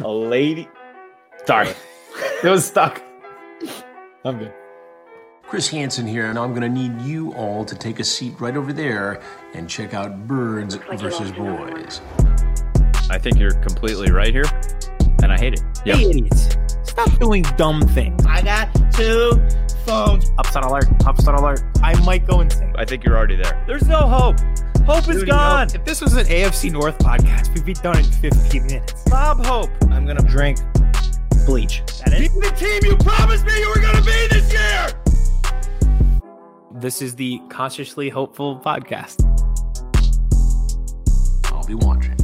a lady. Sorry, it was stuck. I'm good. Chris Hansen here, and I'm going to need you all to take a seat right over there and check out Birds versus Boys. I think you're completely right here, and I hate it. Yep. Hey, idiots. Stop doing dumb things. I got two phones. Upside alert. Upside alert. I might go insane. I think you're already there. There's no hope. Hope is gone. If this was an AFC North podcast, we'd be done in 15 minutes. Bob Hope. I'm going to drink bleach. That is the team you promised me you were going to be this year. This is the Consciously Hopeful podcast. I'll be watching.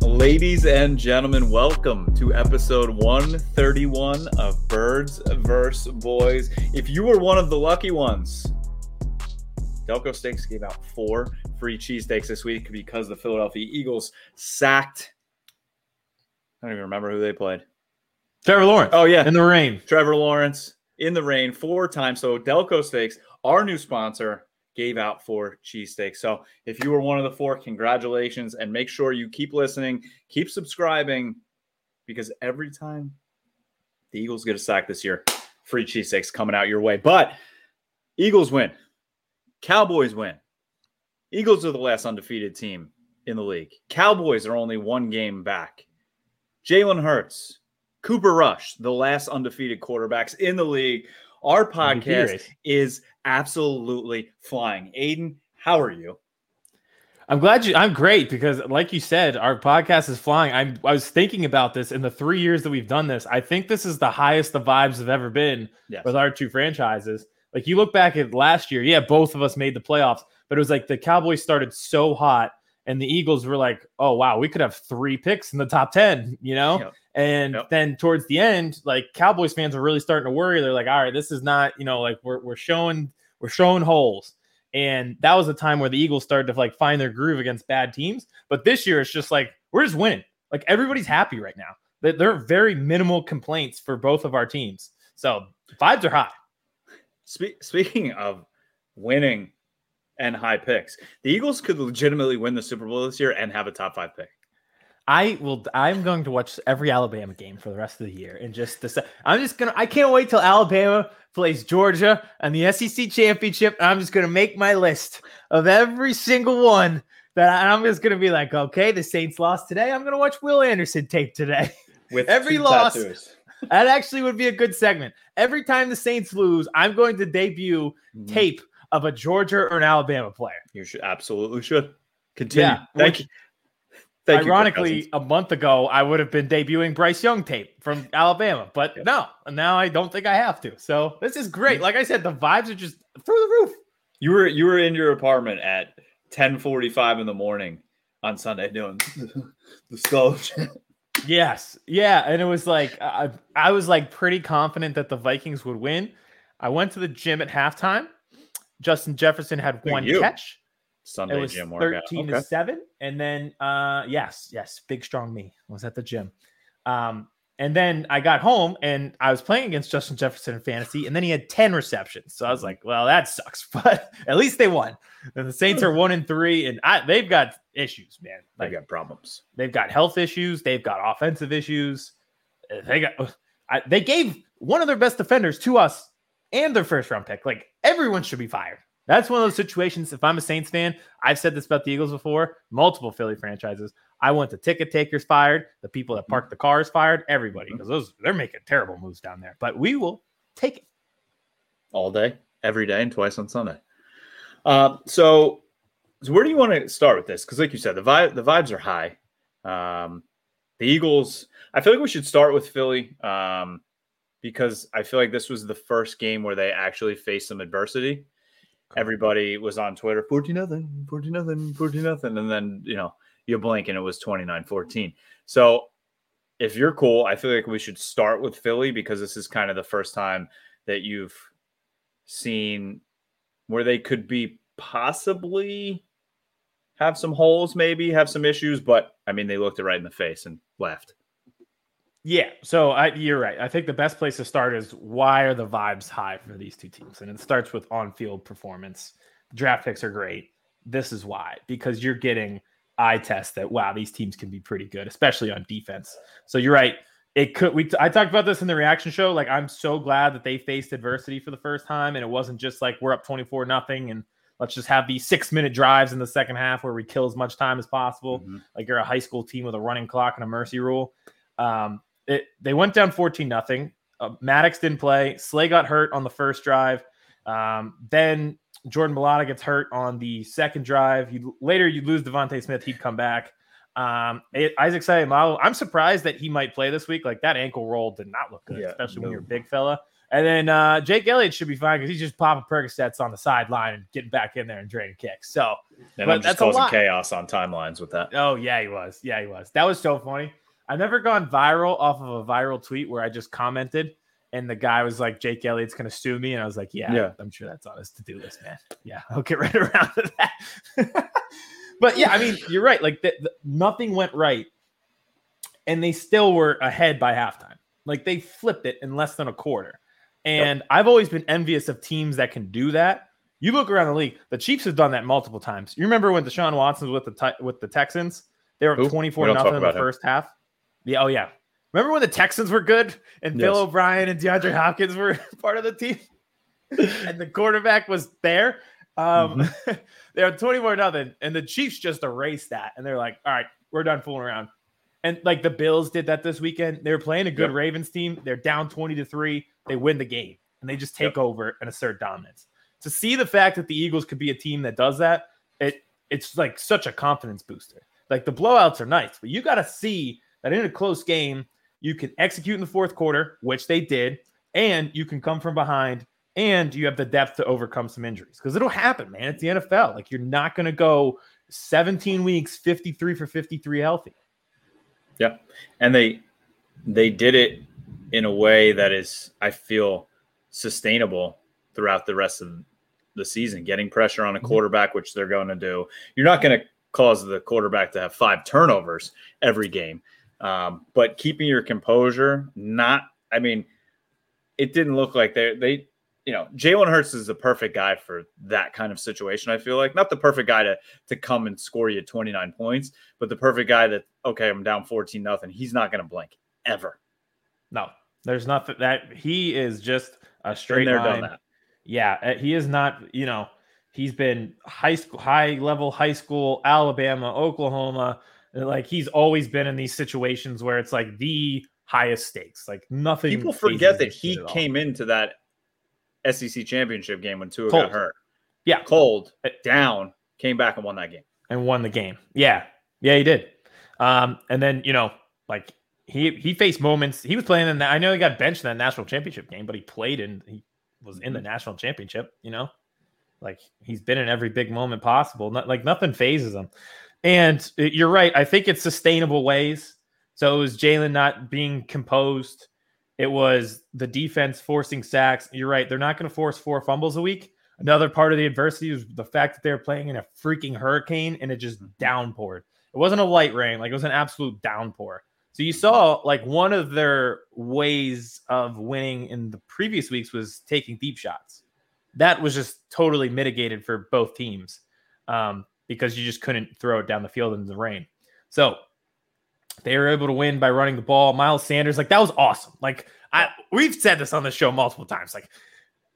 Ladies and gentlemen, welcome to episode 131 of Birds vs. Boys. If you were one of the lucky ones, Delco Steaks gave out four free cheesesteaks this week because the Philadelphia Eagles sacked. I don't even remember who they played. Trevor Lawrence. Oh, yeah. In the rain. Trevor Lawrence in the rain four times. So Delco Steaks, our new sponsor, gave out four cheesesteaks. So if you were one of the four, congratulations. And make sure you keep listening, keep subscribing, because every time the Eagles get a sack this year, free cheesesteaks coming out your way. But Eagles win. Cowboys win. Eagles are the last undefeated team in the league. Cowboys are only one game back. Jalen Hurts, Cooper Rush, the last undefeated quarterbacks in the league. Our podcast is absolutely flying. Aiden, how are you? I'm glad you. I'm great because, like you said, our podcast is flying. I'm. I was thinking about this in the three years that we've done this. I think this is the highest the vibes have ever been yes. with our two franchises. Like you look back at last year, yeah, both of us made the playoffs, but it was like the Cowboys started so hot and the Eagles were like, oh, wow, we could have three picks in the top 10, you know? Yep. And yep. then towards the end, like Cowboys fans are really starting to worry. They're like, all right, this is not, you know, like we're, we're showing, we're showing holes. And that was a time where the Eagles started to like find their groove against bad teams. But this year, it's just like, we're just winning. Like everybody's happy right now. There are very minimal complaints for both of our teams. So vibes are high. Spe- speaking of winning and high picks, the Eagles could legitimately win the Super Bowl this year and have a top five pick. I will. I'm going to watch every Alabama game for the rest of the year and just decide. I'm just gonna. I can't wait till Alabama plays Georgia and the SEC championship. I'm just gonna make my list of every single one that I, I'm just gonna be like, okay, the Saints lost today. I'm gonna watch Will Anderson tape today. With every loss, tattoos. That actually would be a good segment. Every time the Saints lose, I'm going to debut mm-hmm. tape of a Georgia or an Alabama player. You should absolutely should continue. Yeah, Thank you. Thank you. ironically, you, a month ago, I would have been debuting Bryce Young tape from Alabama, but yeah. no, now I don't think I have to. So this is great. Like I said, the vibes are just through the roof. You were you were in your apartment at 10:45 in the morning on Sunday doing the skull. Yes, yeah, and it was like I, I was like pretty confident that the Vikings would win. I went to the gym at halftime. Justin Jefferson had one catch. Sunday it was gym workout. 13 okay. to 7 and then uh yes yes big strong me was at the gym um and then I got home and I was playing against Justin Jefferson in fantasy, and then he had 10 receptions. So I was like, well, that sucks, but at least they won. And the Saints are one and three, and I, they've got issues, man. Like, they've got problems. They've got health issues. They've got offensive issues. Uh, they got, I, they gave one of their best defenders to us and their first round pick. Like everyone should be fired. That's one of those situations. If I'm a Saints fan, I've said this about the Eagles before, multiple Philly franchises. I want the ticket takers fired, the people that mm-hmm. park the cars fired, everybody, because mm-hmm. those they're making terrible moves down there. But we will take it all day, every day, and twice on Sunday. Uh, so, so where do you want to start with this? Because, like you said, the vibe the vibes are high. Um, the Eagles. I feel like we should start with Philly um, because I feel like this was the first game where they actually faced some adversity everybody was on Twitter 14 nothing, 14 nothing, 14 nothing. And then, you know, you blink and it was 29 14. So if you're cool, I feel like we should start with Philly because this is kind of the first time that you've seen where they could be possibly have some holes, maybe have some issues, but I mean, they looked it right in the face and left. Yeah, so I, you're right. I think the best place to start is why are the vibes high for these two teams, and it starts with on-field performance. Draft picks are great. This is why because you're getting eye test that wow, these teams can be pretty good, especially on defense. So you're right. It could we I talked about this in the reaction show. Like I'm so glad that they faced adversity for the first time and it wasn't just like we're up 24 nothing and let's just have these six minute drives in the second half where we kill as much time as possible. Mm-hmm. Like you're a high school team with a running clock and a mercy rule. Um, it, they went down 14 nothing. Uh, Maddox didn't play. Slay got hurt on the first drive. Um, then Jordan Mailata gets hurt on the second drive. You, later, you lose DeVonta Smith. He'd come back. Um, Isaac Seumalo, I'm surprised that he might play this week. Like that ankle roll did not look good, yeah, especially no. when you're a big fella. And then uh, Jake Elliott should be fine because he's just popping Percocets on the sideline and getting back in there and draining kicks. So, and but that's causing chaos on timelines with that. Oh yeah, he was. Yeah, he was. That was so funny. I've never gone viral off of a viral tweet where I just commented and the guy was like, Jake Elliott's gonna sue me, and I was like, yeah, yeah. I'm sure that's on his to do list, man. Yeah, I'll get right around to that. but yeah, I mean, you're right. Like the, the, nothing went right, and they still were ahead by halftime. Like they flipped it in less than a quarter. And yep. I've always been envious of teams that can do that. You look around the league, the Chiefs have done that multiple times. You remember when Deshaun Watson was with the with the Texans? They were 24 nothing in the first him. half. Yeah, oh yeah. Remember when the Texans were good and yes. Bill O'Brien and DeAndre Hopkins were part of the team? and the quarterback was there. Um, mm-hmm. they're 24 nothing, and the Chiefs just erased that. And they're like, all right, we're done fooling around. And like the Bills did that this weekend. They were playing a good yep. Ravens team. They're down 20 to 3. They win the game and they just take yep. over and assert dominance. To see the fact that the Eagles could be a team that does that, it it's like such a confidence booster. Like the blowouts are nice, but you got to see that in a close game, you can execute in the fourth quarter, which they did, and you can come from behind and you have the depth to overcome some injuries because it'll happen, man. It's the NFL. Like you're not going to go 17 weeks, 53 for 53 healthy. Yeah. And they they did it in a way that is I feel sustainable throughout the rest of the season, getting pressure on a mm-hmm. quarterback, which they're going to do. You're not going to cause the quarterback to have five turnovers every game. Um, but keeping your composure, not I mean, it didn't look like they they you know, Jalen Hurts is the perfect guy for that kind of situation. I feel like not the perfect guy to to come and score you 29 points, but the perfect guy that okay, I'm down 14 nothing. He's not going to blink ever. No, there's nothing that he is just a straight there, line. Yeah, uh, he is not. You know, he's been high school, high level high school, Alabama, Oklahoma. Like he's always been in these situations where it's like the highest stakes. Like nothing. People forget that he came into that SEC championship game when Tua Cold. got hurt. Yeah, cold uh, down, came back and won that game and won the game. Yeah, yeah, he did. Um, and then you know, like he he faced moments. He was playing in that. I know he got benched in that national championship game, but he played and he was in the mm-hmm. national championship. You know, like he's been in every big moment possible. Not like nothing phases him. And you're right. I think it's sustainable ways. So it was Jalen not being composed. It was the defense forcing sacks. You're right. They're not going to force four fumbles a week. Another part of the adversity was the fact that they're playing in a freaking hurricane and it just mm-hmm. downpoured. It wasn't a light rain, like it was an absolute downpour. So you saw like one of their ways of winning in the previous weeks was taking deep shots. That was just totally mitigated for both teams um, because you just couldn't throw it down the field in the rain. So they were able to win by running the ball. Miles Sanders, like that was awesome. Like I, we've said this on the show multiple times. Like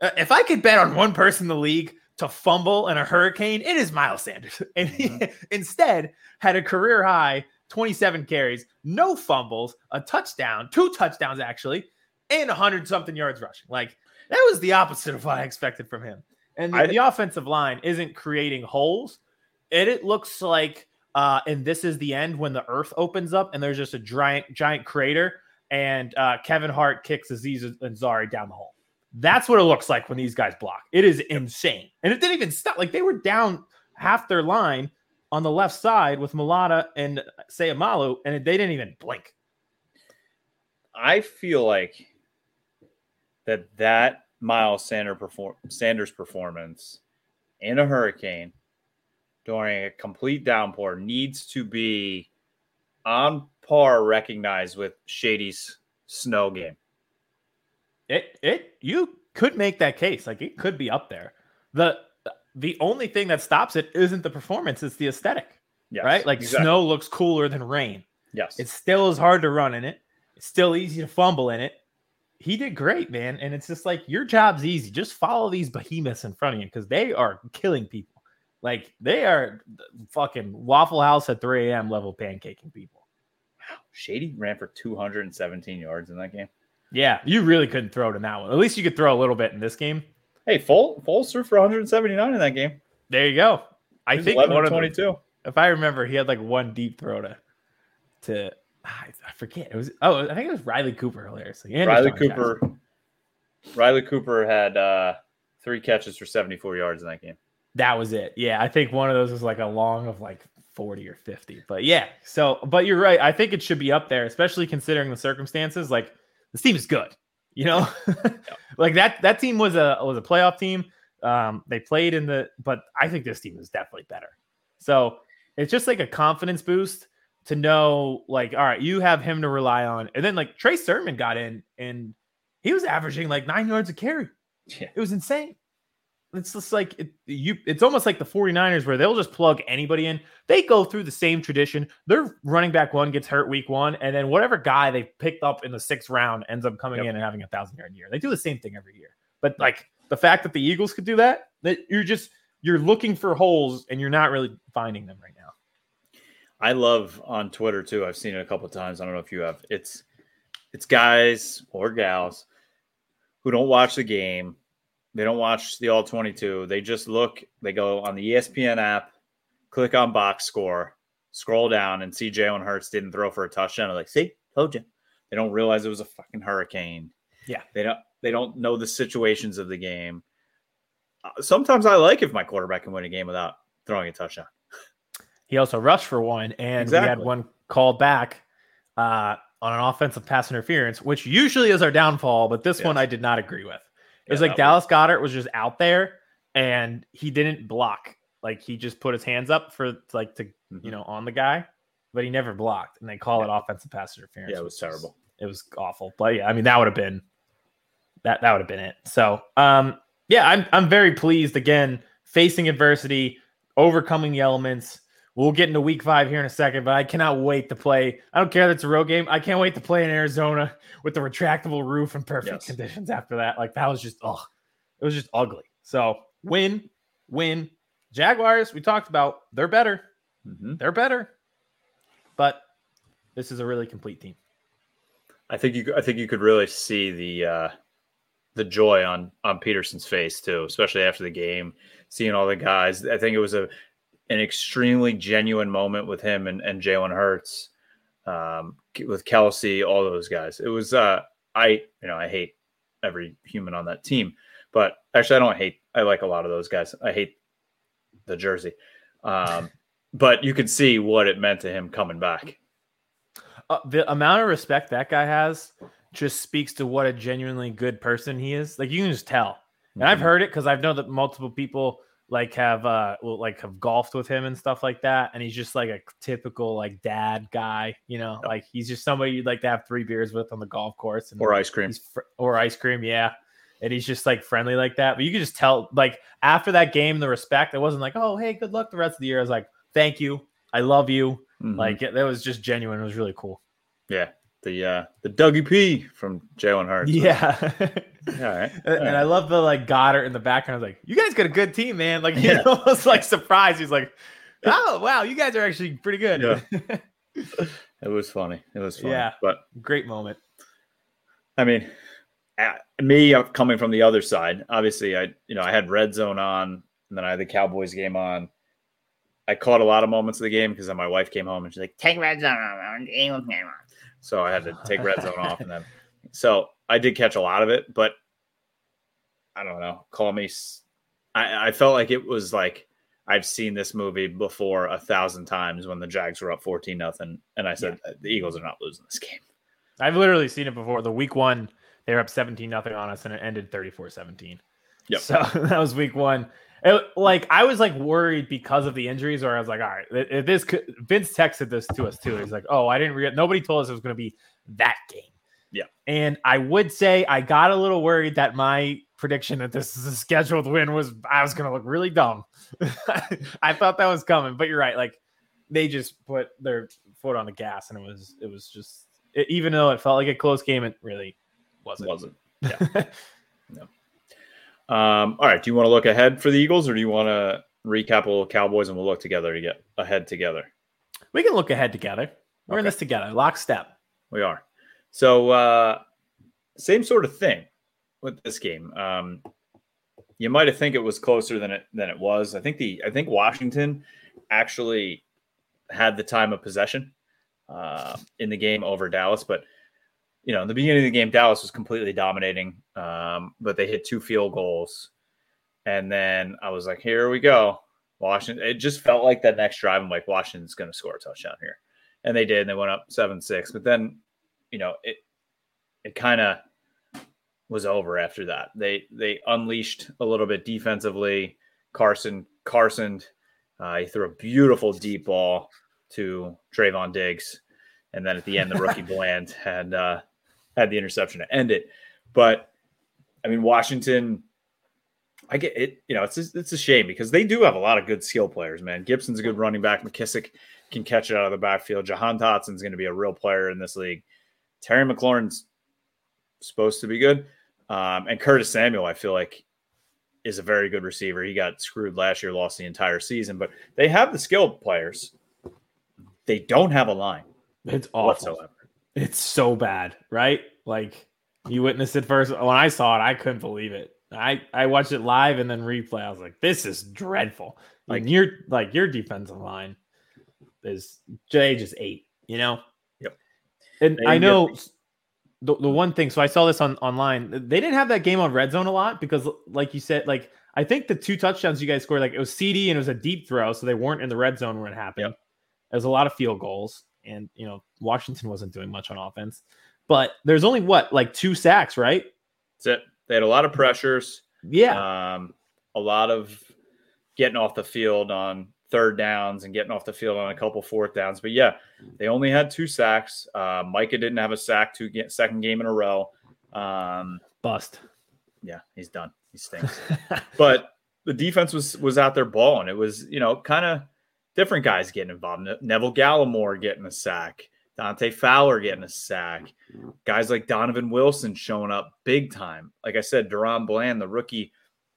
uh, if I could bet on one person in the league to fumble in a hurricane, it is Miles Sanders. And mm-hmm. he instead had a career high 27 carries, no fumbles, a touchdown, two touchdowns actually, and 100 something yards rushing. Like that was the opposite of what I expected from him. And the, I, the offensive line isn't creating holes. It, it looks like uh, and this is the end when the earth opens up and there's just a giant, giant crater. And uh, Kevin Hart kicks Aziz Ansari down the hole. That's what it looks like when these guys block. It is insane. And it didn't even stop. Like they were down half their line on the left side with Mailata and Seumalo, and they didn't even blink. I feel like that that Miles Sanders, perform- Sanders performance in a hurricane during a complete downpour needs to be on par recognized with Shady's snow game. It it you could make that case. Like it could be up there. The the only thing that stops it isn't the performance, it's the aesthetic. Yes, right? Like exactly. snow looks cooler than rain. Yes. It still is hard to run in it. It's still easy to fumble in it. He did great, man. And it's just like your job's easy. Just follow these behemoths in front of you because they are killing people. Like they are fucking Waffle House at 3 a.m. level pancaking people. Wow. Shady ran for 217 yards in that game. Yeah, you really couldn't throw it in that one. At least you could throw a little bit in this game. Hey, Foles, Foles threw for 179 in that game. There you go. I think 11 one 22. The, if I remember, he had like one deep throw to to I forget. It was oh, I think it was Riley Cooper hilariously. And Riley Cooper. Jackson. Riley Cooper had uh three catches for 74 yards in that game. That was it. Yeah, I think one of those was like a long of like 40 or 50. But yeah, so but you're right. I think it should be up there, especially considering the circumstances. Like this team is good. You know, like that that team was a was a playoff team. Um, they played in the, but I think this team is definitely better. So it's just like a confidence boost to know, like, all right, you have him to rely on. And then like Trey Sermon got in and he was averaging like nine yards a carry. Yeah. It was insane. It's just like it, you. It's almost like the 49ers where they'll just plug anybody in. They go through the same tradition. Their running back one gets hurt week one, and then whatever guy they picked up in the sixth round ends up coming yep. in and having a thousand yard year. They do the same thing every year. But like the fact that the Eagles could do that, that you're just you're looking for holes and you're not really finding them right now. I love on Twitter too. I've seen it a couple times. I don't know if you have. It's it's guys or gals who don't watch the game. They don't watch the all 22. They just look, they go on the ESPN app, click on box score, scroll down and see Jalen Hurts didn't throw for a touchdown. They're like, see, told you. They don't realize it was a fucking hurricane. Yeah. They don't they don't know the situations of the game. Uh, sometimes I like if my quarterback can win a game without throwing a touchdown. He also rushed for one, and exactly. we had one called back uh, on an offensive pass interference, which usually is our downfall, but this yes. one I did not agree with. It was like Dallas was... Goedert was just out there and he didn't block. Like he just put his hands up for like to mm-hmm. you know on the guy, but he never blocked, and they call yeah. it offensive pass interference. Yeah, it was terrible. it was awful. But yeah, I mean that would have been that that would have been it. So um, yeah, I'm I'm very pleased again facing adversity, overcoming the elements. We'll get into week five here in a second, but I cannot wait to play. I don't care that it's a road game. I can't wait to play in Arizona with the retractable roof and perfect yes. conditions after that. Like that was just oh, it was just ugly. So win, win. Jaguars, we talked about, they're better. Mm-hmm. They're better. But this is a really complete team. I think you I think you could really see the uh the joy on on Pederson's face too, especially after the game, seeing all the guys. I think it was a an extremely genuine moment with him and, and Jalen Hurts, um, with Kelce, all those guys. It was uh, I you know I hate every human on that team, but actually I don't hate. I like a lot of those guys. I hate the jersey, um, but you could see what it meant to him coming back. Uh, the amount of respect that guy has just speaks to what a genuinely good person he is. Like you can just tell. And mm-hmm. I've heard it because I've known that multiple people like have uh like have golfed with him and stuff like that. And he's just like a typical like dad guy, you know, like he's just somebody you'd like to have three beers with on the golf course and or ice cream. Fr- or ice cream, yeah. And he's just like friendly like that. But you could just tell like after that game, the respect, it wasn't like, oh hey, good luck the rest of the year. I was like, thank you. I love you. Mm-hmm. Like that was just genuine. It was really cool. Yeah the uh the Dougie P from Jalen Hurts. Yeah. All right. and, and I love the like Goedert in the background. I was like, you guys got a good team, man. Like he yeah. almost like surprised. He's like, oh wow, you guys are actually pretty good. Yeah. it was funny. It was funny. Yeah. But great moment. I mean, me uh, coming from the other side, obviously I you know I had red zone on and then I had the Cowboys game on. I caught a lot of moments of the game because then my wife came home and she's like, "Take red zone on, Eagles game on." So I had to take red zone off and then so I did catch a lot of it, but I don't know. Call me. I, I felt like it was like I've seen this movie before a thousand times when the Jags were up fourteen nothing, and I said yeah. the Eagles are not losing this game. I've literally seen it before. The week one, they were up seventeen nothing on us, and it ended 34-17. Yep. So that was week one. It, like I was like worried because of the injuries, or I was like, all right, if this could, Vince texted this to us too. He's like, oh, I didn't. Re- nobody told us it was going to be that game. Yeah, and I would say I got a little worried that my prediction that this is a scheduled win was I was going to look really dumb. I thought that was coming, but you're right. Like they just put their foot on the gas, and it was it was just it, even though it felt like a close game, it really wasn't. Wasn't. Yeah. no. Um, all right. Do you want to look ahead for the Eagles, or do you want to recap a little Cowboys and we'll look together to get ahead together? We can look ahead together. We're okay. in this together, lockstep. We are. So uh, same sort of thing with this game. Um, you might have think it was closer than it than it was. I think the I think Washington actually had the time of possession uh, in the game over Dallas, but you know, in the beginning of the game, Dallas was completely dominating, um, but they hit two field goals, and then I was like, "Here we go, Washington." It just felt like that next drive. I'm like, Washington's going to score a touchdown here, and they did. And they went up seven six, but then, you know, it it kind of was over after that. They they unleashed a little bit defensively. Carson Carson, uh, he threw a beautiful deep ball to Trevon Diggs, and then at the end, the rookie Bland had uh, had the interception to end it. But I mean, Washington, I get it. You know, it's a, it's a shame because they do have a lot of good skill players. Man, Gibson's a good running back. McKissic can catch it out of the backfield. Jahan Dotson's going to be a real player in this league. Terry McLaurin's supposed to be good, um, and Curtis Samuel, I feel like, is a very good receiver. He got screwed last year, lost the entire season, but they have the skilled players. They don't have a line. It's awful. Whatsoever. It's so bad, right? Like you witnessed it first. When I saw it, I couldn't believe it. I I watched it live and then replay. I was like, this is dreadful. Like your like your defensive line is Jay just eight, you know? Yep. And I know the, the one thing, so I saw this on online. They didn't have that game on red zone a lot because, like you said, like I think the two touchdowns you guys scored, like it was CeeDee and it was a deep throw, so they weren't in the red zone when it happened. Yep. was a lot of field goals and you know Washington wasn't doing much on offense. But there's only what like two sacks, right? That's it. They had a lot of pressures. Yeah. Um, a lot of getting off the field on third downs and getting off the field on a couple fourth downs. But yeah, they only had two sacks. Uh, Micah didn't have a sack to get second game in a row. Um, Bust. Yeah, he's done. He stinks. but the defense was was out there balling. It was you know kind of different guys getting involved. Neville Gallimore getting a sack, Dante Fowler getting a sack, guys like Donovan Wilson showing up big time. Like I said, DaRon Bland, the rookie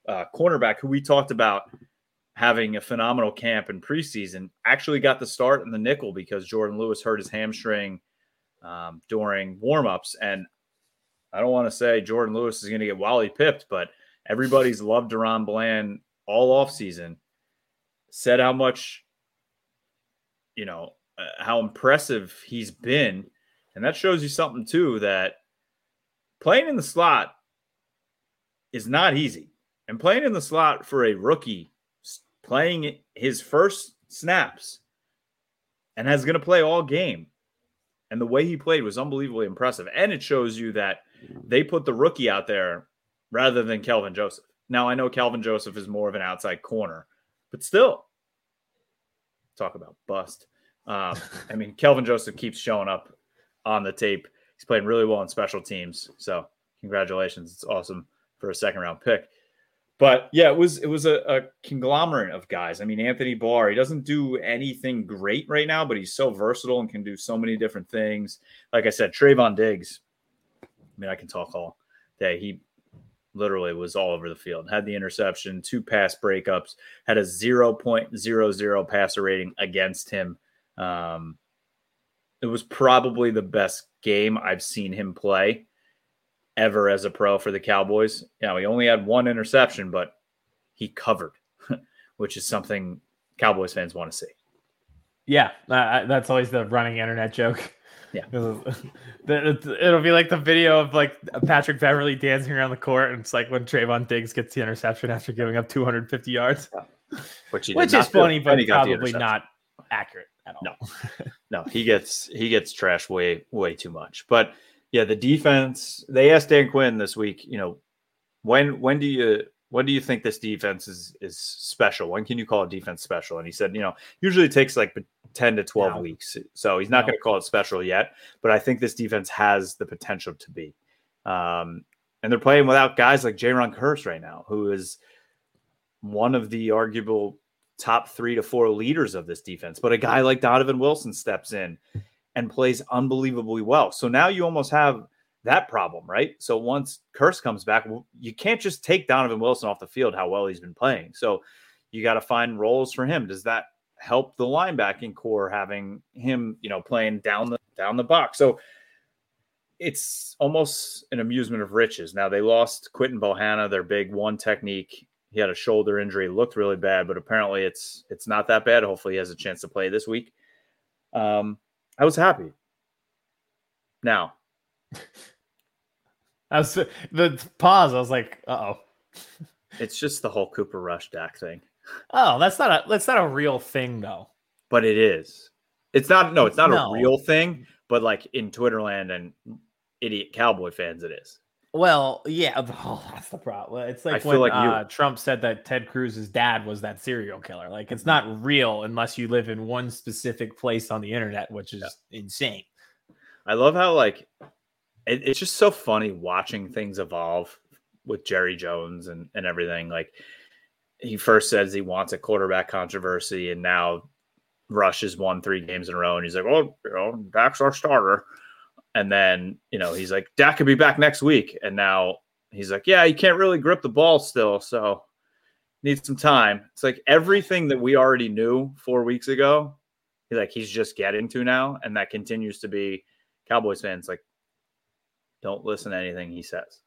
uh, cornerback who we talked about having a phenomenal camp in preseason, actually got the start in the nickel because Jourdan Lewis hurt his hamstring um, during warmups. And I don't want to say Jourdan Lewis is going to get Wally pipped, but everybody's loved DaRon Bland all offseason. Said how much you know Uh, how impressive he's been, and that shows you something too that playing in the slot is not easy, and playing in the slot for a rookie playing his first snaps and has going to play all game. And the way he played was unbelievably impressive. And it shows you that they put the rookie out there rather than Kelvin Joseph. Now, I know Kelvin Joseph is more of an outside corner, but still, talk about bust. Um, I mean, Kelvin Joseph keeps showing up on the tape. He's playing really well in special teams. So, congratulations. It's awesome for a second round pick. But yeah, it was it was a, a, conglomerate of guys. I mean, Anthony Barr, he doesn't do anything great right now, but he's so versatile and can do so many different things. Like I said, Trevon Diggs. I mean, I can talk all day. He literally was all over the field. Had the interception, two pass breakups, had a 0.00 passer rating against him. Um, it was probably the best game I've seen him play ever as a pro for the Cowboys. You know, he only had one interception, but he covered, which is something Cowboys fans want to see. Yeah, uh, that's always the running internet joke. Yeah, it'll be like the video of like Patrick Beverley dancing around the court, and it's like when Trevon Diggs gets the interception after giving up 250 yards, which, which is funny, but probably not accurate at all. No, no, he gets he gets trashed way way too much. But yeah, the defense. They asked Dan Quinn this week. You know, when when do you when do you think this defense is is special? When can you call a defense special? And he said, you know, usually it takes like ten to twelve weeks. So he's not no. going to call it special yet. But I think this defense has the potential to be. Um, and they're playing without guys like Jayron Kearse right now, who is one of the arguable top three to four leaders of this defense. But a guy like Donovan Wilson steps in and plays unbelievably well. So now you almost have that problem, right? So once Kearse comes back, you can't just take Donovan Wilson off the field how well he's been playing. So you got to find roles for him. Does that help the linebacking core having him, you know, playing down the down the box? So it's almost an amusement of riches. Now they lost Quinton Bohanna, their big one technique. He had a shoulder injury, looked really bad, but apparently it's it's not that bad. Hopefully he has a chance to play this week. Um, I was happy. Now, I was the pause. I was like, "Uh oh." it's just the whole Cooper Rush Dak thing. Oh, that's not a that's not a real thing though. But it is. It's not. No, it's not no. a real thing. But like in Twitterland and idiot cowboy fans, it is. Well, yeah, oh, that's the problem. It's like I when like uh, Trump said that Ted Cruz's dad was that serial killer. Like it's not real unless you live in one specific place on the internet, which is yeah. insane. I love how like it, it's just so funny watching things evolve with Jerry Jones and and everything. Like he first says he wants a quarterback controversy, and now Rush has won three games in a row, and he's like, "Well, you know, Dak's our starter." And then, you know, he's like, Dak could be back next week. And now he's like, yeah, you can't really grip the ball still. So needs some time. It's like everything that we already knew four weeks ago, he like he's just getting to now. And that continues to be Cowboys fans like, don't listen to anything he says.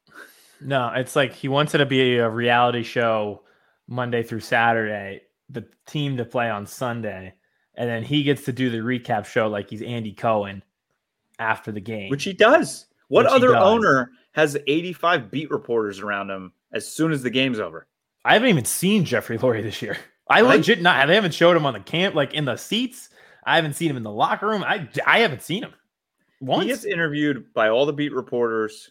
No, it's like he wants it to be a reality show Monday through Saturday, the team to play on Sunday. And then he gets to do the recap show like he's Andy Cohen after the game, which he does. What other does. owner has 85 beat reporters around him as soon as the game's over? I haven't even seen Jeffrey Lurie this year. I legit not. They haven't showed him on the camp, like in the seats. I haven't seen him in the locker room. I I haven't seen him. Once. He gets interviewed by all the beat reporters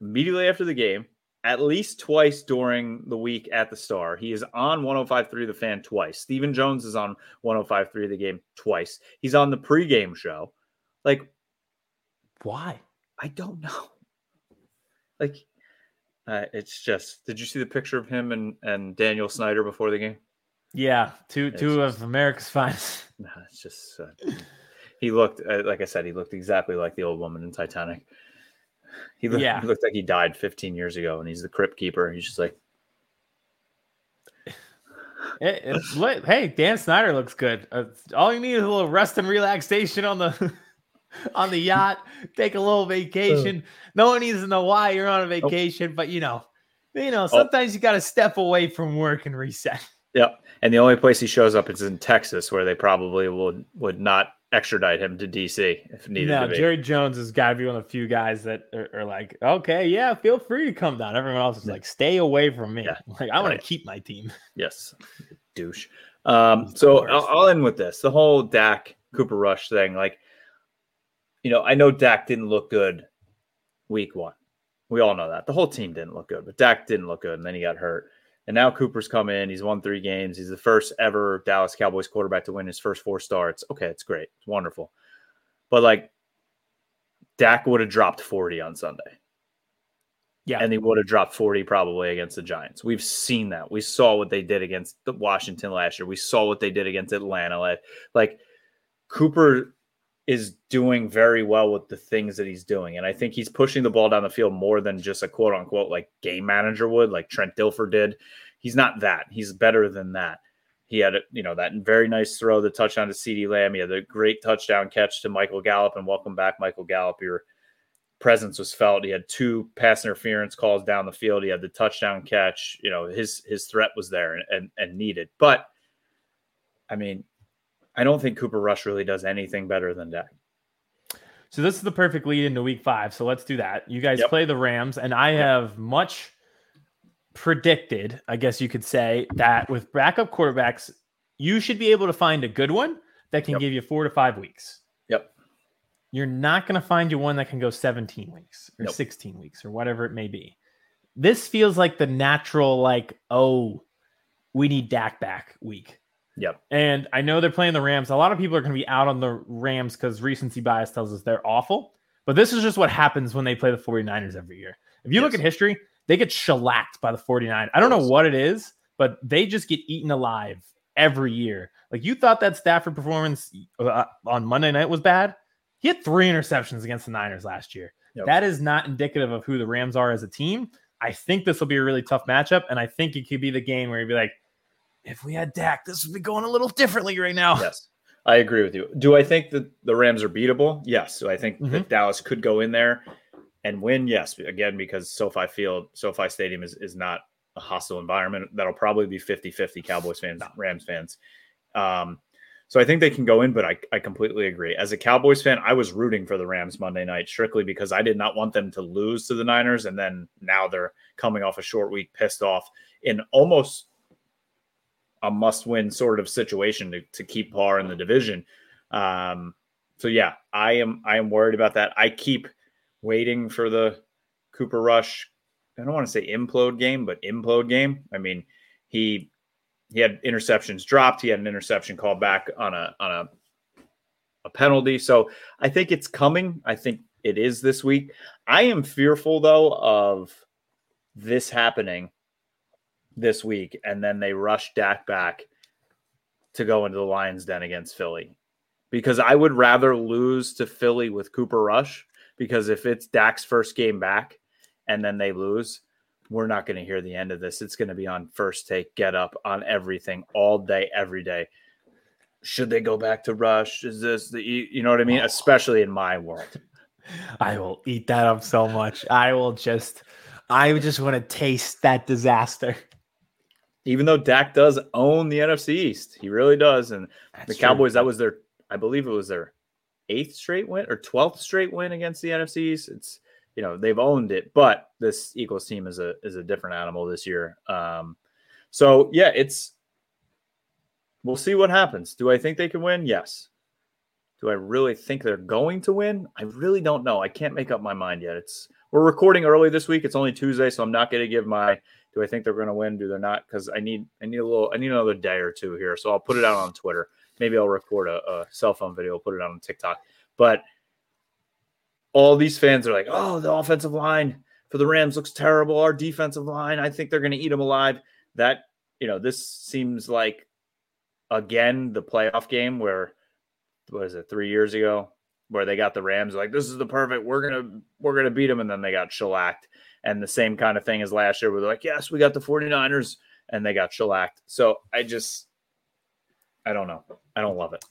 immediately after the game, at least twice during the week at the Star. He is on 105.3 The Fan twice. Stephen Jones is on 105.3 The Game twice. He's on the pregame show. Like, why? I don't know. Like, uh, it's just. Did you see the picture of him and and Daniel Snyder before the game? Yeah, two it's two just, of America's finest. No, it's just. Uh, he looked uh, like I said. He looked exactly like the old woman in Titanic. He looked, yeah. he looked like he died 15 years ago, and he's the crypt keeper. He's just like, it, hey, Dan Snyder looks good. Uh, all you need is a little rest and relaxation on the on the yacht, take a little vacation. No one needs to know why you're on a vacation, but you know, you know, oh. sometimes oh. you got to step away from work and reset. Yep. And the only place he shows up is in Texas, where they probably would would not extradite him to DC if needed. No, Jerry Jones has got to be one of the few guys that are, are, like, okay, yeah, feel free to come down. Everyone else is like, stay away from me. Yeah. Like, I want to keep my team. Yes, douche. Um, so I'll, I'll end with this: the whole Dak Cooper Rush thing. Like, you know, I know Dak didn't look good week one. We all know that. The whole team didn't look good, but Dak didn't look good, and then he got hurt. And now Cooper's come in. He's won three games. He's the first ever Dallas Cowboys quarterback to win his first four starts. Okay, it's great. It's wonderful. But like Dak would have dropped 40 on Sunday. Yeah. And he would have dropped 40 probably against the Giants. We've seen that. We saw what they did against the Washington last year. We saw what they did against Atlanta. Like Cooper is doing very well with the things that he's doing. And I think he's pushing the ball down the field more than just a quote unquote like game manager would, like Trent Dilfer did. He's not that. He's better than that. He had, a, you know, that very nice throw, the touchdown to CeeDee Lamb. He had a great touchdown catch to Michael Gallup, and welcome back, Michael Gallup. Your presence was felt. He had two pass interference calls down the field. He had the touchdown catch. You know, his his threat was there and and, and needed. But I mean, I don't think Cooper Rush really does anything better than Dak. So this is the perfect lead into week five. So let's do that. You guys yep. play the Rams, and I have much predicted, I guess you could say, that with backup quarterbacks, you should be able to find a good one that can yep. give you four to five weeks. Yep. You're not going to find you one that can go 17 weeks or nope. 16 weeks or whatever it may be. This feels like the natural, like, oh, we need Dak back week. Yep. And I know they're playing the Rams. A lot of people are going to be out on the Rams because recency bias tells us they're awful. But this is just what happens when they play the 49ers every year. If you yes. look at history, they get shellacked by the 49. I don't know what it is, but they just get eaten alive every year. Like you thought that Stafford performance uh, on Monday night was bad. He had three interceptions against the Niners last year. Yep. That is not indicative of who the Rams are as a team. I think this will be a really tough matchup, and I think it could be the game where you'd be like, if we had Dak, this would be going a little differently right now. Yes, I agree with you. Do I think that the Rams are beatable? Yes. So I think mm-hmm. that Dallas could go in there and win. Yes, again because SoFi Field, SoFi Stadium is is not a hostile environment. That'll probably be 50-50 Cowboys fans, Rams fans. Um, so I think they can go in, but I, I completely agree. As a Cowboys fan, I was rooting for the Rams Monday night strictly because I did not want them to lose to the Niners. And then now they're coming off a short week, pissed off in almost a must win sort of situation to, to keep par in the division. Um, so yeah, I am I am worried about that. I keep waiting for the Cooper Rush. I don't want to say implode game, but implode game. I mean, he he had interceptions dropped. He had an interception called back on a on a a penalty. So I think it's coming. I think it is this week. I am fearful though of this happening this week, and then they rush Dak back to go into the Lions den against Philly. Because I would rather lose to Philly with Cooper Rush because if it's Dak's first game back and then they lose, we're not going to hear the end of this. It's going to be on first take, get up on everything all day, every day. Should they go back to rush? Is this the you know what I mean? Especially in my world. I will eat that up so much. I will just I just want to taste that disaster. Even though Dak does own the NFC East, he really does. And That's the Cowboys, true. that was their I believe it was their eighth straight win or 12th straight win against the NFC East. It's you know they've owned it, but this Eagles team is a is a different animal this year. Um, so yeah, it's we'll see what happens. Do I think they can win? Yes. Do I really think they're going to win? I really don't know. I can't make up my mind yet. It's we're recording early this week. It's only Tuesday, so I'm not going to give my do I think they're going to win? Do they not? Because I need I need a little I need another day or two here. So I'll put it out on Twitter. Maybe I'll record a, a cell phone video, put it out on TikTok. But all these fans are like, oh, the offensive line for the Rams looks terrible. Our defensive line, I think they're going to eat them alive. That, you know, this seems like, again, the playoff game where, what is it, three years ago, where they got the Rams like, this is the perfect, we're to, we're to beat them. And then they got shellacked. And the same kind of thing as last year where they're like, yes, we got the 49ers and they got shellacked. So I just, I don't know. I don't love it.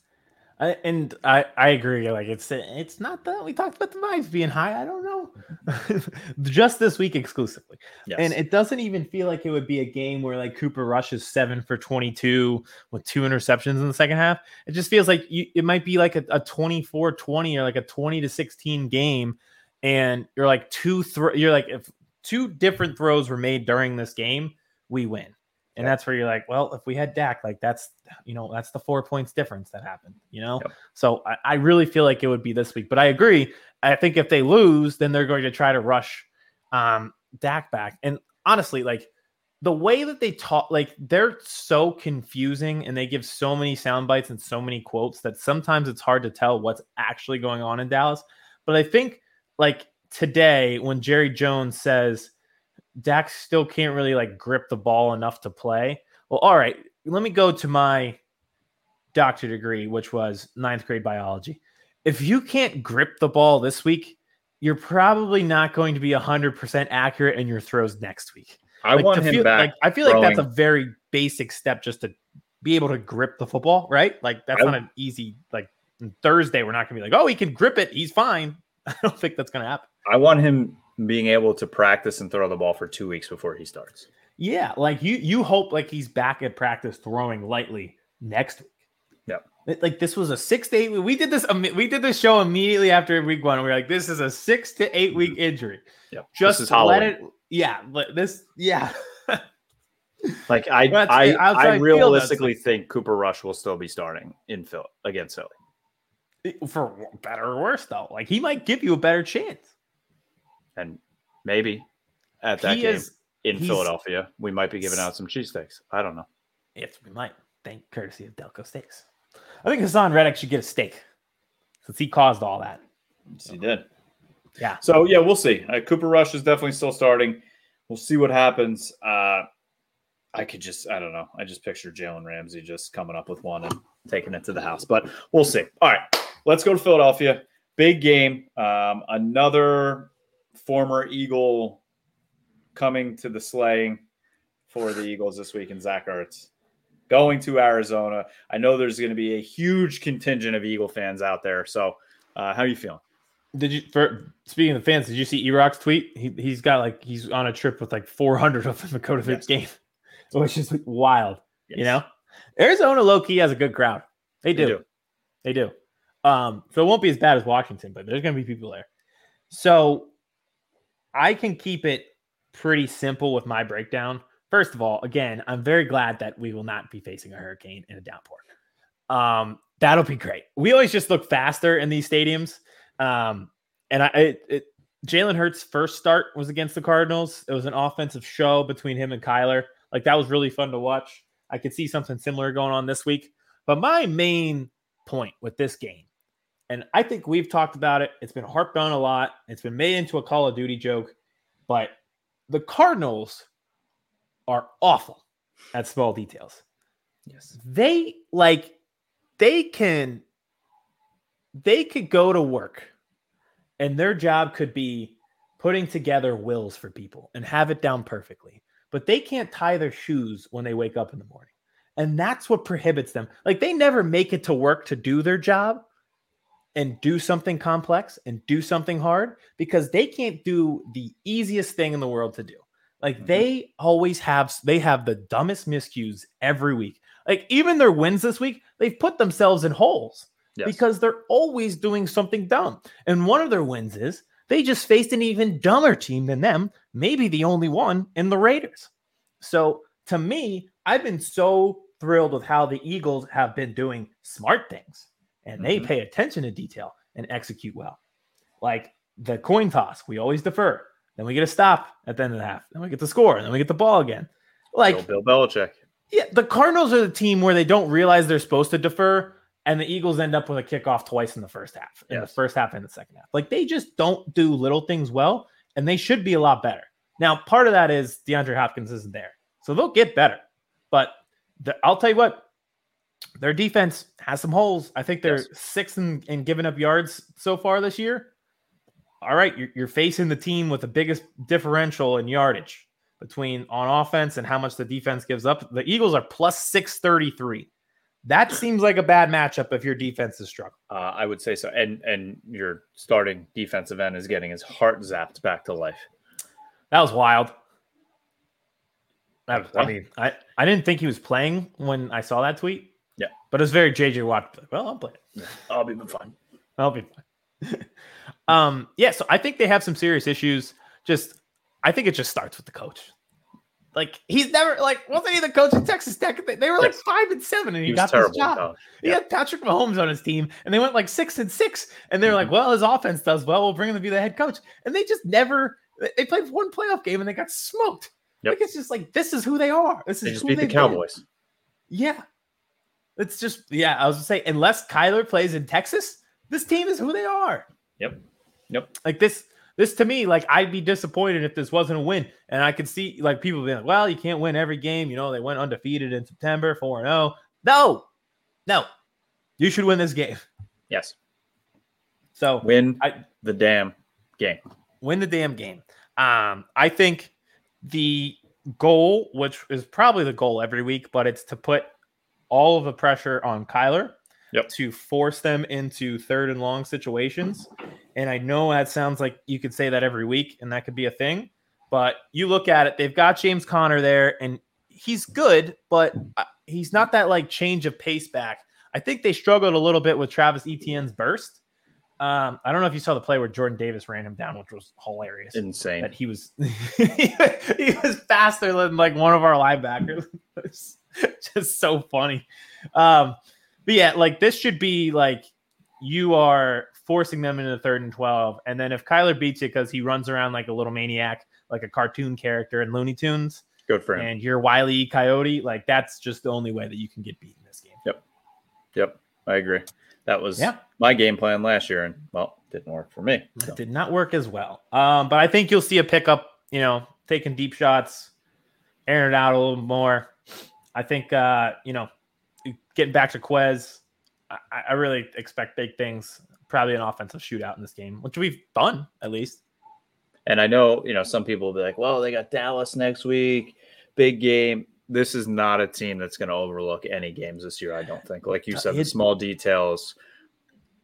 I, and I, I agree. Like it's it's not that we talked about the vibes being high. I don't know, just this week exclusively. Yes. And it doesn't even feel like it would be a game where like Cooper Rush is seven for twenty two with two interceptions in the second half. It just feels like you, it might be like a, a 24-20 or like a twenty to sixteen game, and you're like two throw. You're like if two different throws were made during this game, we win. And yep. that's where you're like, well, if we had Dak, like that's you know, that's the four points difference that happened, you know? Yep. So I, I, really feel like it would be this week. But I agree. I think if they lose, then they're going to try to rush um Dak back. And honestly, like the way that they talk, like they're so confusing and they give so many sound bites and so many quotes that sometimes it's hard to tell what's actually going on in Dallas. But I think like today, when Jerry Jones says Dak still can't really like grip the ball enough to play. Well, all right, let me go to my doctor degree, which was ninth grade biology. If you can't grip the ball this week, you're probably not going to be 100% accurate in your throws next week. I like, want him feel, back. Like, I feel throwing. like that's a very basic step just to be able to grip the football, right? Like that's I, not an easy like Thursday. We're not going to be like, oh, he can grip it. He's fine. I don't think that's going to happen. I want him being able to practice and throw the ball for two weeks before he starts. Yeah, like you you hope like he's back at practice throwing lightly next week. Yeah, like this was a six to eight. We did this. We did this show immediately after week one. We are like, this is a six to eight week mm-hmm. injury. Yeah, just let it. Yeah, this. Yeah. like I, I, I realistically think Cooper Rush will still be starting in Phil against Philly. For better or worse, though, like he might give you a better chance and maybe at that he game is, in Philadelphia, we might be giving out some cheesesteaks. I don't know. Yes, we might. Thank courtesy of Delco Steaks. I think Haason Reddick should get a steak since he caused all that. Yes, he did. Yeah. So yeah, we'll see. Uh, Cooper Rush is definitely still starting. We'll see what happens. Uh, I could just, I don't know. I just picture Jalen Ramsey just coming up with one and taking it to the house, but we'll see. All right, let's go to Philadelphia. Big game. Um, another former Eagle coming to the slaying for the Eagles this week in Zach Ertz going to Arizona. I know there's going to be a huge contingent of Eagle fans out there. So, uh, how are you feeling? Did you for speaking of the fans? Did you see Eroc's tweet? He he's got like he's on a trip with like 400 of them to go to this game, which is wild. Yes. You know, Arizona low key has a good crowd. They do. They do. They do. Um, so it won't be as bad as Washington, but there's going to be people there. So I can keep it pretty simple with my breakdown. First of all, again, I'm very glad that we will not be facing a hurricane in a downpour. Um, that'll be great. We always just look faster in these stadiums. Um, and I, it, it Jalen Hurts' first start was against the Cardinals. It was an offensive show between him and Kyler. Like that was really fun to watch. I could see something similar going on this week. But my main point with this game, and I think we've talked about it, it's been harped on a lot. It's been made into a Call of Duty joke, but the Cardinals are awful at small details. Yes. They like they can they could go to work and their job could be putting together wills for people and have it down perfectly. But they can't tie their shoes when they wake up in the morning. And that's what prohibits them. Like they never make it to work to do their job and do something complex and do something hard because they can't do the easiest thing in the world to do. Like mm-hmm. they always have they have the dumbest miscues every week. Like even their wins this week, they've put themselves in holes yes. because they're always doing something dumb. And one of their wins is they just faced an even dumber team than them, maybe the only one in the Raiders. So to me, I've been so thrilled with how the Eagles have been doing smart things and mm-hmm. they pay attention to detail and execute well. Like the coin toss, we always defer. Then we get a stop at the end of the half. Then we get the score. And then we get the ball again. Like Bill, Bill Belichick. Yeah, the Cardinals are the team where they don't realize they're supposed to defer, and the Eagles end up with a kickoff twice in the first half, in yes. the first half and the second half. Like they just don't do little things well, and they should be a lot better. Now, part of that is DeAndre Hopkins isn't there, so they'll get better. But the, I'll tell you what, their defense has some holes. I think they're yes. sixth in, in giving up yards so far this year all right, you're, you're facing the team with the biggest differential in yardage between on offense and how much the defense gives up. The Eagles are plus 633. That seems like a bad matchup if your defense is struggling. Uh, I would say so. And and your starting defensive end is getting his heart zapped back to life. That was wild. I, I mean, I, I didn't think he was playing when I saw that tweet. Yeah. But it was very JJ Watt. Well, I'll play. it. I'll be fine. I'll be fine. Um, yeah, so I think they have some serious issues. Just, I think it just starts with the coach. Like he's never like wasn't he the coach at Texas Tech? They were like yes. five and seven, and he, he got this job. He had Patrick Mahomes on his team, and they went like six and six. And they're mm-hmm. like, "Well, his offense does well. We'll bring him to be the head coach." And they just never. They played one playoff game and they got smoked. Yep. Like it's just like this is who they are. This is they just beat the Cowboys. Been. Yeah, it's just yeah. I was gonna say unless Kyler plays in Texas, this team is who they are. Yep. Yep. Like this, this to me, like I'd be disappointed if this wasn't a win. And I could see like people being like, well, you can't win every game. You know, they went undefeated in September, 4 0. No, no. You should win this game. Yes. So win I, the damn game. Win the damn game. Um, I think the goal, which is probably the goal every week, but it's to put all of the pressure on Kyler yep. to force them into third and long situations. And I know that sounds like you could say that every week, and that could be a thing. But you look at it, they've got James Conner there, and he's good, but uh, he's not that like change of pace back. I think they struggled a little bit with Travis Etienne's burst. Um, I don't know if you saw the play where Jordan Davis ran him down, which was hilarious. Insane. That he was he was faster than like one of our linebackers. just so funny. Um, but yeah, like this should be like you are forcing them into the third and 12. And then if Kyler beats you because he runs around like a little maniac, like a cartoon character in Looney Tunes, good for him. And you're Wiley Coyote, like that's just the only way that you can get beat in this game. Yep. Yep. I agree. That was yeah. my game plan last year, and well, didn't work for me. So. It did not work as well. Um, but I think you'll see a pickup, you know, taking deep shots. airing it out a little more. I think uh, you know, getting back to Quez, I, I really expect big things. Probably an offensive shootout in this game, which we've done at least. And I know, you know, some people will be like, well, they got Dallas next week, big game. This is not a team that's going to overlook any games this year, I don't think. Like you said, the small details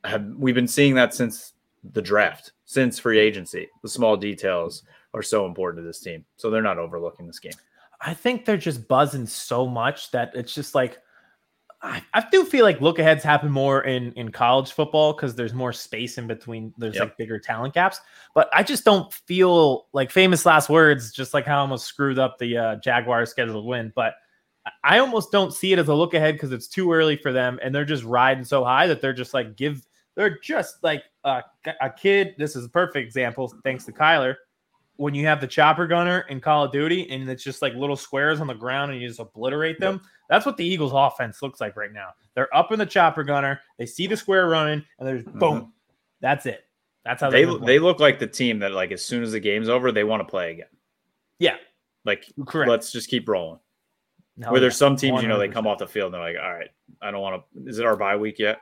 have we've been seeing that since the draft, since free agency. The small details are so important to this team. So they're not overlooking this game. I think they're just buzzing so much that it's just like I, I do feel like look aheads happen more in in college football because there's more space in between. There's yep. like bigger talent gaps, but I just don't feel like famous last words. Just like how I almost screwed up the uh, Jaguars' scheduled win, but I almost don't see it as a look ahead because it's too early for them, and they're just riding so high that they're just like give. They're just like a, a kid. This is a perfect example, thanks to Kyler when you have the chopper gunner in Call of Duty and it's just like little squares on the ground and you just obliterate them. Yep. That's what the Eagles offense looks like right now. They're up in the chopper gunner, they see the square running, and there's mm-hmm. boom. That's it. That's how they they look, they look like the team that like as soon as the game's over, they want to play again. Yeah. Like Correct. let's just keep rolling. Hell Where yeah. there's some teams, 100%. you know, they come off the field and they're like, all right, I don't want to. Is it our bye week yet?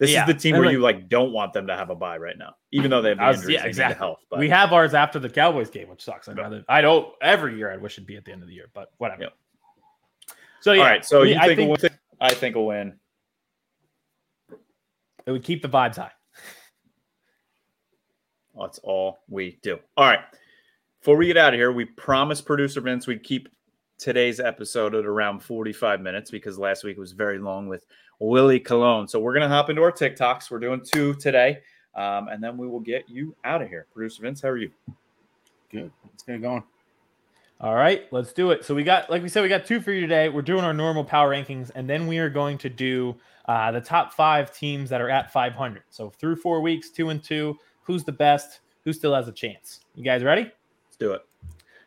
This yeah. is the team and where like, you like don't want them to have a bye right now, even though they have the injuries. yeah, exactly. Health, but. We have ours after the Cowboys game, which sucks. I know I don't every year. I wish it'd be at the end of the year, but whatever. Yep. So yeah, all right. So you I think, think I think a win. It would keep the vibes high. That's all we do. All right. Before we get out of here, we promised producer Vince we'd keep today's episode at around 45 minutes because last week was very long with Willie Colon. So we're going to hop into our TikToks. We're doing two today, um, and then we will get you out of here. Producer Vince, how are you? Good. Let's get it going. All right, let's do it. So we got, like we said, we got two for you today. We're doing our normal power rankings, and then we are going to do uh, the top five teams that are at 500. So through four weeks, two and two. Who's the best? Who still has a chance? You guys ready? Let's do it.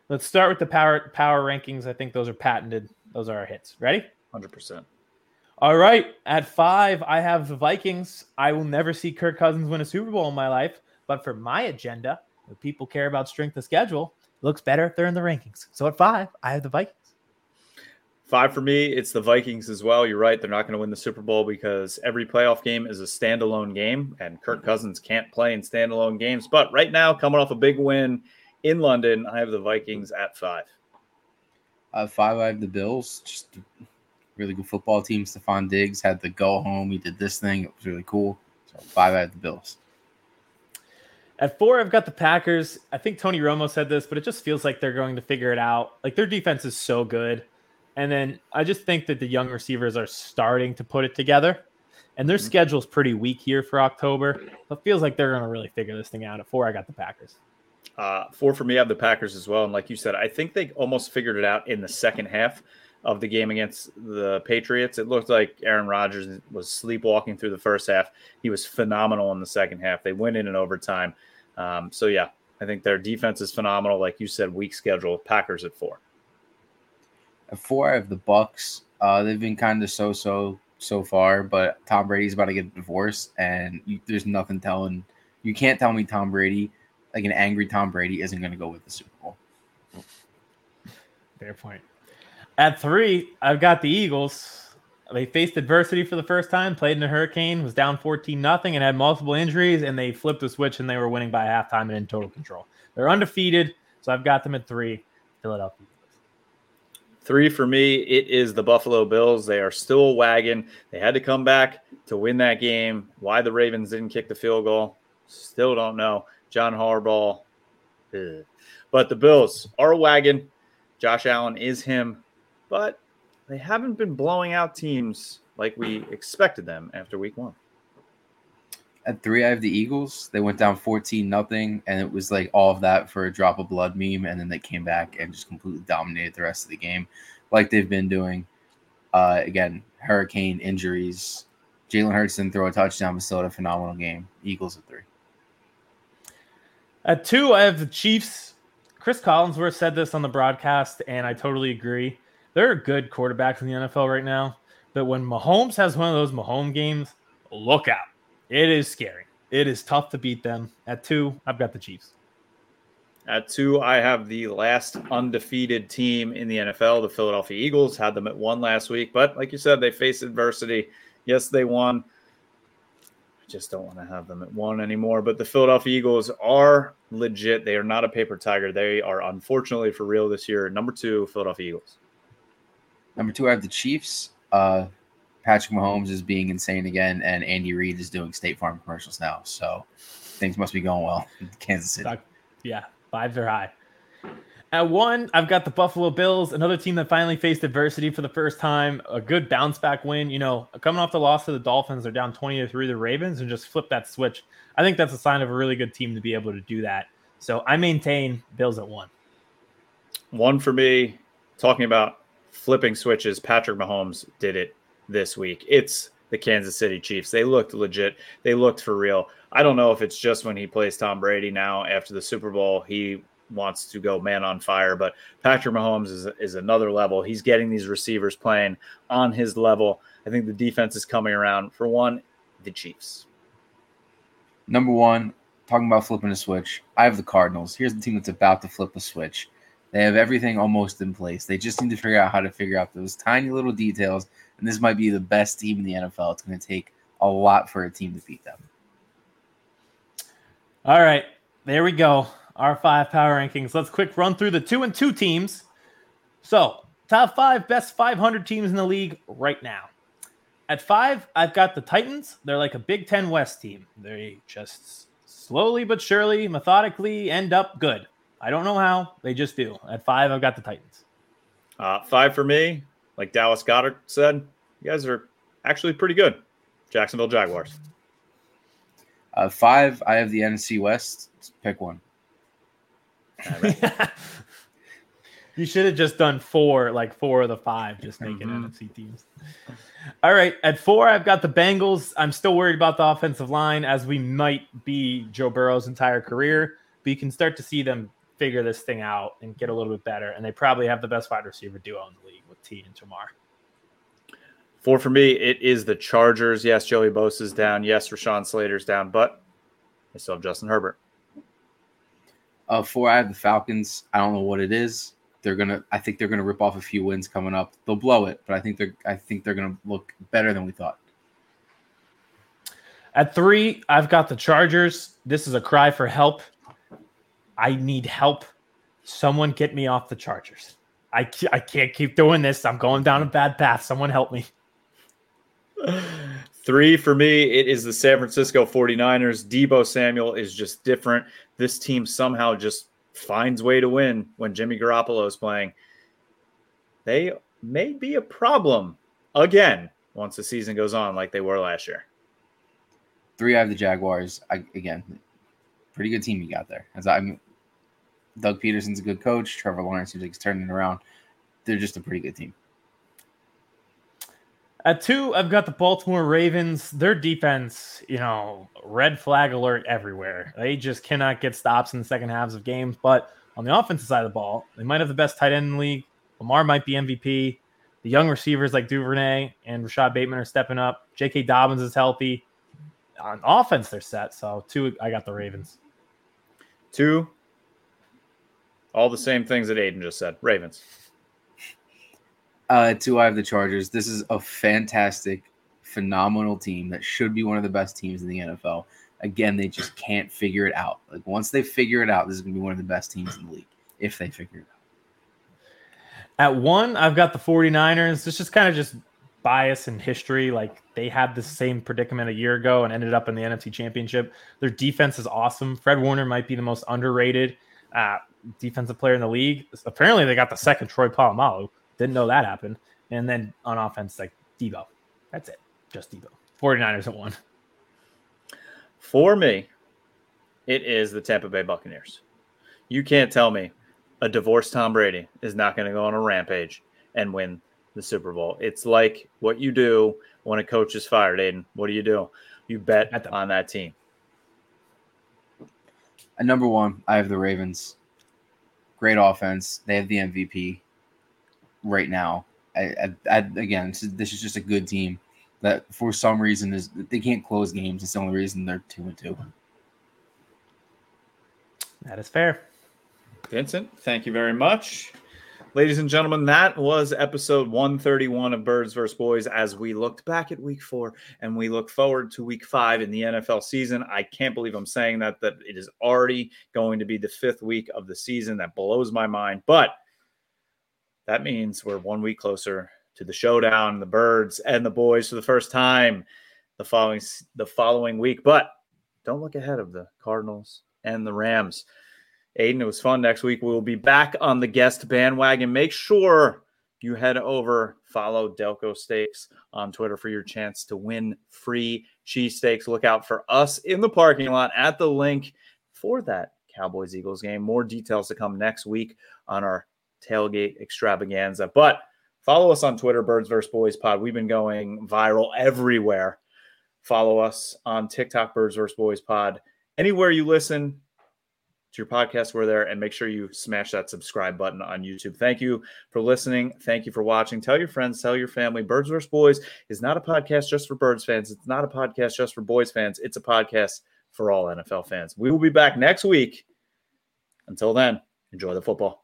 Let's start with the power power rankings. I think those are patented. Those are our hits. Ready? Hundred percent. All right. At five, I have the Vikings. I will never see Kirk Cousins win a Super Bowl in my life, but for my agenda, if people care about strength of schedule, it looks better if they're in the rankings. So at five, I have the Vikings. Five for me, it's the Vikings as well. You're right; they're not going to win the Super Bowl because every playoff game is a standalone game, and Kirk Cousins can't play in standalone games. But right now, coming off a big win in London, I have the Vikings at five. Uh, five, I have the Bills. Just really good football team. Stefon Diggs had the go home. He did this thing. It was really cool. So five, I have the Bills. At four, I've got the Packers. I think Tony Romo said this, but it just feels like they're going to figure it out. Like their defense is so good. And then I just think that the young receivers are starting to put it together. And their mm-hmm. schedule's pretty weak here for October. So it feels like they're going to really figure this thing out. At four, I got the Packers. Uh, four for me, I have the Packers as well. And like you said, I think they almost figured it out in the second half of the game against the Patriots. It looked like Aaron Rodgers was sleepwalking through the first half. He was phenomenal in the second half. They went in in overtime. Um, so yeah, I think their defense is phenomenal. Like you said, weak schedule. Packers at four. At four, I have the Bucs. Uh, they've been kind of so-so so far, but Tom Brady's about to get divorced, and you, there's nothing telling. You can't tell me Tom Brady like an angry Tom Brady isn't going to go with the Super Bowl. Fair point. At three, I've got the Eagles. They faced adversity for the first time, played in a hurricane, was down 14 nothing, and had multiple injuries, and they flipped the switch and they were winning by halftime and in total control. They're undefeated, so I've got them at three. Philadelphia. Three for me, it is the Buffalo Bills. They are still a wagon. They had to come back to win that game. Why the Ravens didn't kick the field goal, still don't know. John Harbaugh. Ugh. But the Bills are a wagon. Josh Allen is him, but they haven't been blowing out teams like we expected them after week one. At three, I have the Eagles. They went down 14 nothing, and it was like all of that for a drop of blood meme. And then they came back and just completely dominated the rest of the game, like they've been doing. Uh, again, hurricane injuries. Jalen Hurts didn't throw a touchdown, but still had a phenomenal game. Eagles at three. At two, I have the Chiefs. Cris Collinsworth said this on the broadcast, and I totally agree. There are good quarterbacks in the NFL right now, but when Mahomes has one of those Mahomes games, look out. It is scary. It is tough to beat them. At two, I've got the Chiefs. At two, I have the last undefeated team in the NFL, the Philadelphia Eagles. Had them at one last week, but like you said, they faced adversity. Yes, they won. I just don't want to have them at one anymore. But the Philadelphia Eagles are legit. They are not a paper tiger. They are unfortunately for real this year. Number two, Philadelphia Eagles. Number two, I have the Chiefs. Uh, Patrick Mahomes is being insane again, and Andy Reid is doing State Farm commercials now. So things must be going well in Kansas City. Yeah, vibes are high. At one, I've got the Buffalo Bills, another team that finally faced adversity for the first time. A good bounce back win. You know, coming off the loss to the Dolphins, they're down 20 to 3 the Ravens and just flip that switch. I think that's a sign of a really good team to be able to do that. So I maintain Bills at one. One for me, talking about flipping switches, Patrick Mahomes did it this week. It's the Kansas City Chiefs. They looked legit. They looked for real. I don't know if it's just when he plays Tom Brady now after the Super Bowl, he wants to go man on fire. But Patrick Mahomes is, is another level. He's getting these receivers playing on his level. I think the defense is coming around. For one, the Chiefs. Number one, talking about flipping a switch, I have the Cardinals. Here's the team that's about to flip a switch. They have everything almost in place. They just need to figure out how to figure out those tiny little details. And this might be the best team in the NFL. It's going to take a lot for a team to beat them. All right. There we go our five power rankings. Let's quick run through the two and two teams. So, top five best 500 teams in the league right now. At five, I've got the Titans. They're like a Big Ten West team. They just slowly but surely, methodically end up good. I don't know how, they just do. At five, I've got the Titans. Uh, five for me, like Dallas Goedert said, you guys are actually pretty good. Jacksonville Jaguars. Uh, five, I have the NFC West. Pick one. you should have just done four, like four of the five, just making mm-hmm. NFC teams. All right, at four, I've got the Bengals. I'm still worried about the offensive line, as we might be Joe Burrow's entire career. But you can start to see them figure this thing out and get a little bit better. And they probably have the best wide receiver duo in the league with Tee and Ja'Marr. Four for me, it is the Chargers. Yes, Joey Bosa's down. Yes, Rashawn Slater's down, but I still have Justin Herbert. Uh, four, I have the Falcons. I don't know what it is. They're gonna. I think they're gonna rip off a few wins coming up. They'll blow it, but I think they're. I think they're gonna look better than we thought. At three, I've got the Chargers. This is a cry for help. I need help. Someone get me off the Chargers. I, I can't keep doing this. I'm going down a bad path. Someone help me. Three for me, it is the San Francisco 49ers. Deebo Samuel is just different. This team somehow just finds way to win when Jimmy Garoppolo is playing. They may be a problem again once the season goes on, like they were last year. Three, I have the Jaguars. I, again, pretty good team you got there. As I'm, Doug Pederson's a good coach. Trevor Lawrence seems like he's turning around. They're just a pretty good team. At two, I've got the Baltimore Ravens. Their defense, you know, red flag alert everywhere. They just cannot get stops in the second halves of games. But on the offensive side of the ball, they might have the best tight end in the league. Lamar might be MVP. The young receivers like Duvernay and Rashod Bateman are stepping up. J.K. Dobbins is healthy. On offense, they're set. So two, I got the Ravens. Two, all the same things that Aiden just said. Ravens. Uh, two, I have the Chargers. This is a fantastic, phenomenal team that should be one of the best teams in the NFL. Again, they just can't figure it out. Like once they figure it out, this is going to be one of the best teams in the league if they figure it out. At one, I've got the 49ers. It's just kind of just bias and history. Like they had the same predicament a year ago and ended up in the NFC Championship. Their defense is awesome. Fred Warner might be the most underrated uh, defensive player in the league. Apparently, they got the second Troy Polamalu. Didn't know that happened. And then on offense, like Deebo. That's it. Just Deebo. 49ers at one. For me, it is the Tampa Bay Buccaneers. You can't tell me a divorced Tom Brady is not going to go on a rampage and win the Super Bowl. It's like what you do when a coach is fired, Aiden. What do you do? You bet on that team. At number one, I have the Ravens. Great offense. They have the MVP right now. I, I, I, again, this is, this is just a good team that for some reason is they can't close games. It's the only reason they're two and two. That is fair. Vincent, thank you very much. Ladies and gentlemen, that was episode 131 of Birds vs. Boys as we looked back at week four and we look forward to week five in the NFL season. I can't believe I'm saying that, that it is already going to be the fifth week of the season. That blows my mind. But that means we're one week closer to the showdown, the Birds and the Boys for the first time the following the following week. But don't look ahead of the Cardinals and the Rams. Aiden, it was fun. Next week we will be back on the guest bandwagon. Make sure you head over, follow Delco Steaks on Twitter for your chance to win free cheesesteaks. Look out for us in the parking lot at the Linc for that Cowboys Eagles game. More details to come next week on our tailgate extravaganza. But follow us on Twitter, Birds vs. Boys Pod. We've been going viral everywhere. Follow us on TikTok, Birds vs. Boys Pod. Anywhere you listen, to your podcast. We're there, and make sure you smash that subscribe button on YouTube. Thank you for listening. Thank you for watching. Tell your friends, tell your family. Birds vs. Boys is not a podcast just for Birds fans. It's not a podcast just for Boys fans. It's a podcast for all NFL fans. We will be back next week. Until then, enjoy the football.